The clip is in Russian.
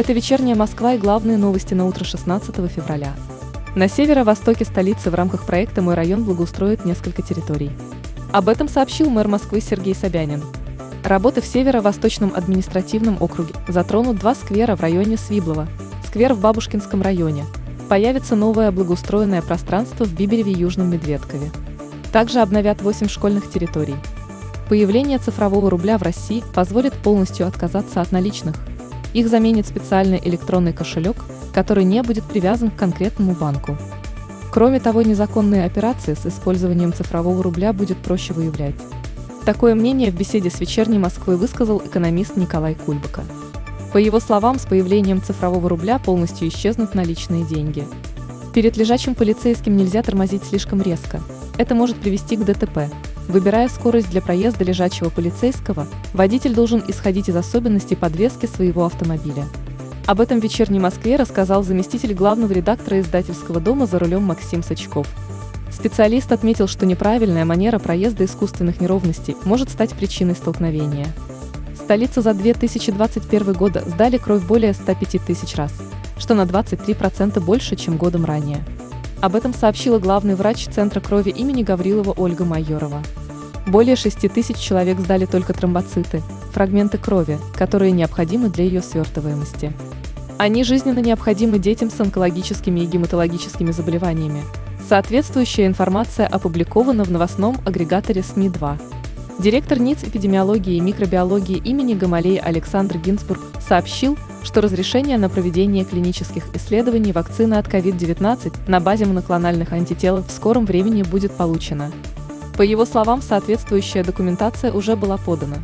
Это вечерняя Москва и главные новости на утро 16 февраля. На северо-востоке столицы в рамках проекта «Мой район» благоустроит несколько территорий. Об этом сообщил мэр Москвы Сергей Собянин. Работы в северо-восточном административном округе затронут два сквера в районе Свиблова, сквер в Бабушкинском районе. Появится новое благоустроенное пространство в Бибереве Южном Медведкове. Также обновят 8 школьных территорий. Появление цифрового рубля в России позволит полностью отказаться от наличных. Их заменит специальный электронный кошелек, который не будет привязан к конкретному банку. Кроме того, незаконные операции с использованием цифрового рубля будет проще выявлять. Такое мнение в беседе с «Вечерней Москвы» высказал экономист Николай Кульбака. По его словам, с появлением цифрового рубля полностью исчезнут наличные деньги. Перед лежачим полицейским нельзя тормозить слишком резко. Это может привести к ДТП, Выбирая скорость для проезда лежачего полицейского, водитель должен исходить из особенностей подвески своего автомобиля. Об этом в «Вечерней Москве» рассказал заместитель главного редактора издательского дома «За рулем» Максим Сачков. Специалист отметил, что неправильная манера проезда искусственных неровностей может стать причиной столкновения. Столица за 2021 год сдали кровь более 105 тысяч раз, что на 23% больше, чем годом ранее. Об этом сообщила главный врач Центра крови имени Гаврилова Ольга Майорова. Более 6 тысяч человек сдали только тромбоциты, фрагменты крови, которые необходимы для ее свертываемости. Они жизненно необходимы детям с онкологическими и гематологическими заболеваниями. Соответствующая информация опубликована в новостном агрегаторе СМИ-2. Директор НИЦ эпидемиологии и микробиологии имени Гамалеи Александр Гинзбург сообщил, что разрешение на проведение клинических исследований вакцины от COVID-19 на базе моноклональных антител в скором времени будет получено. По его словам, соответствующая документация уже была подана.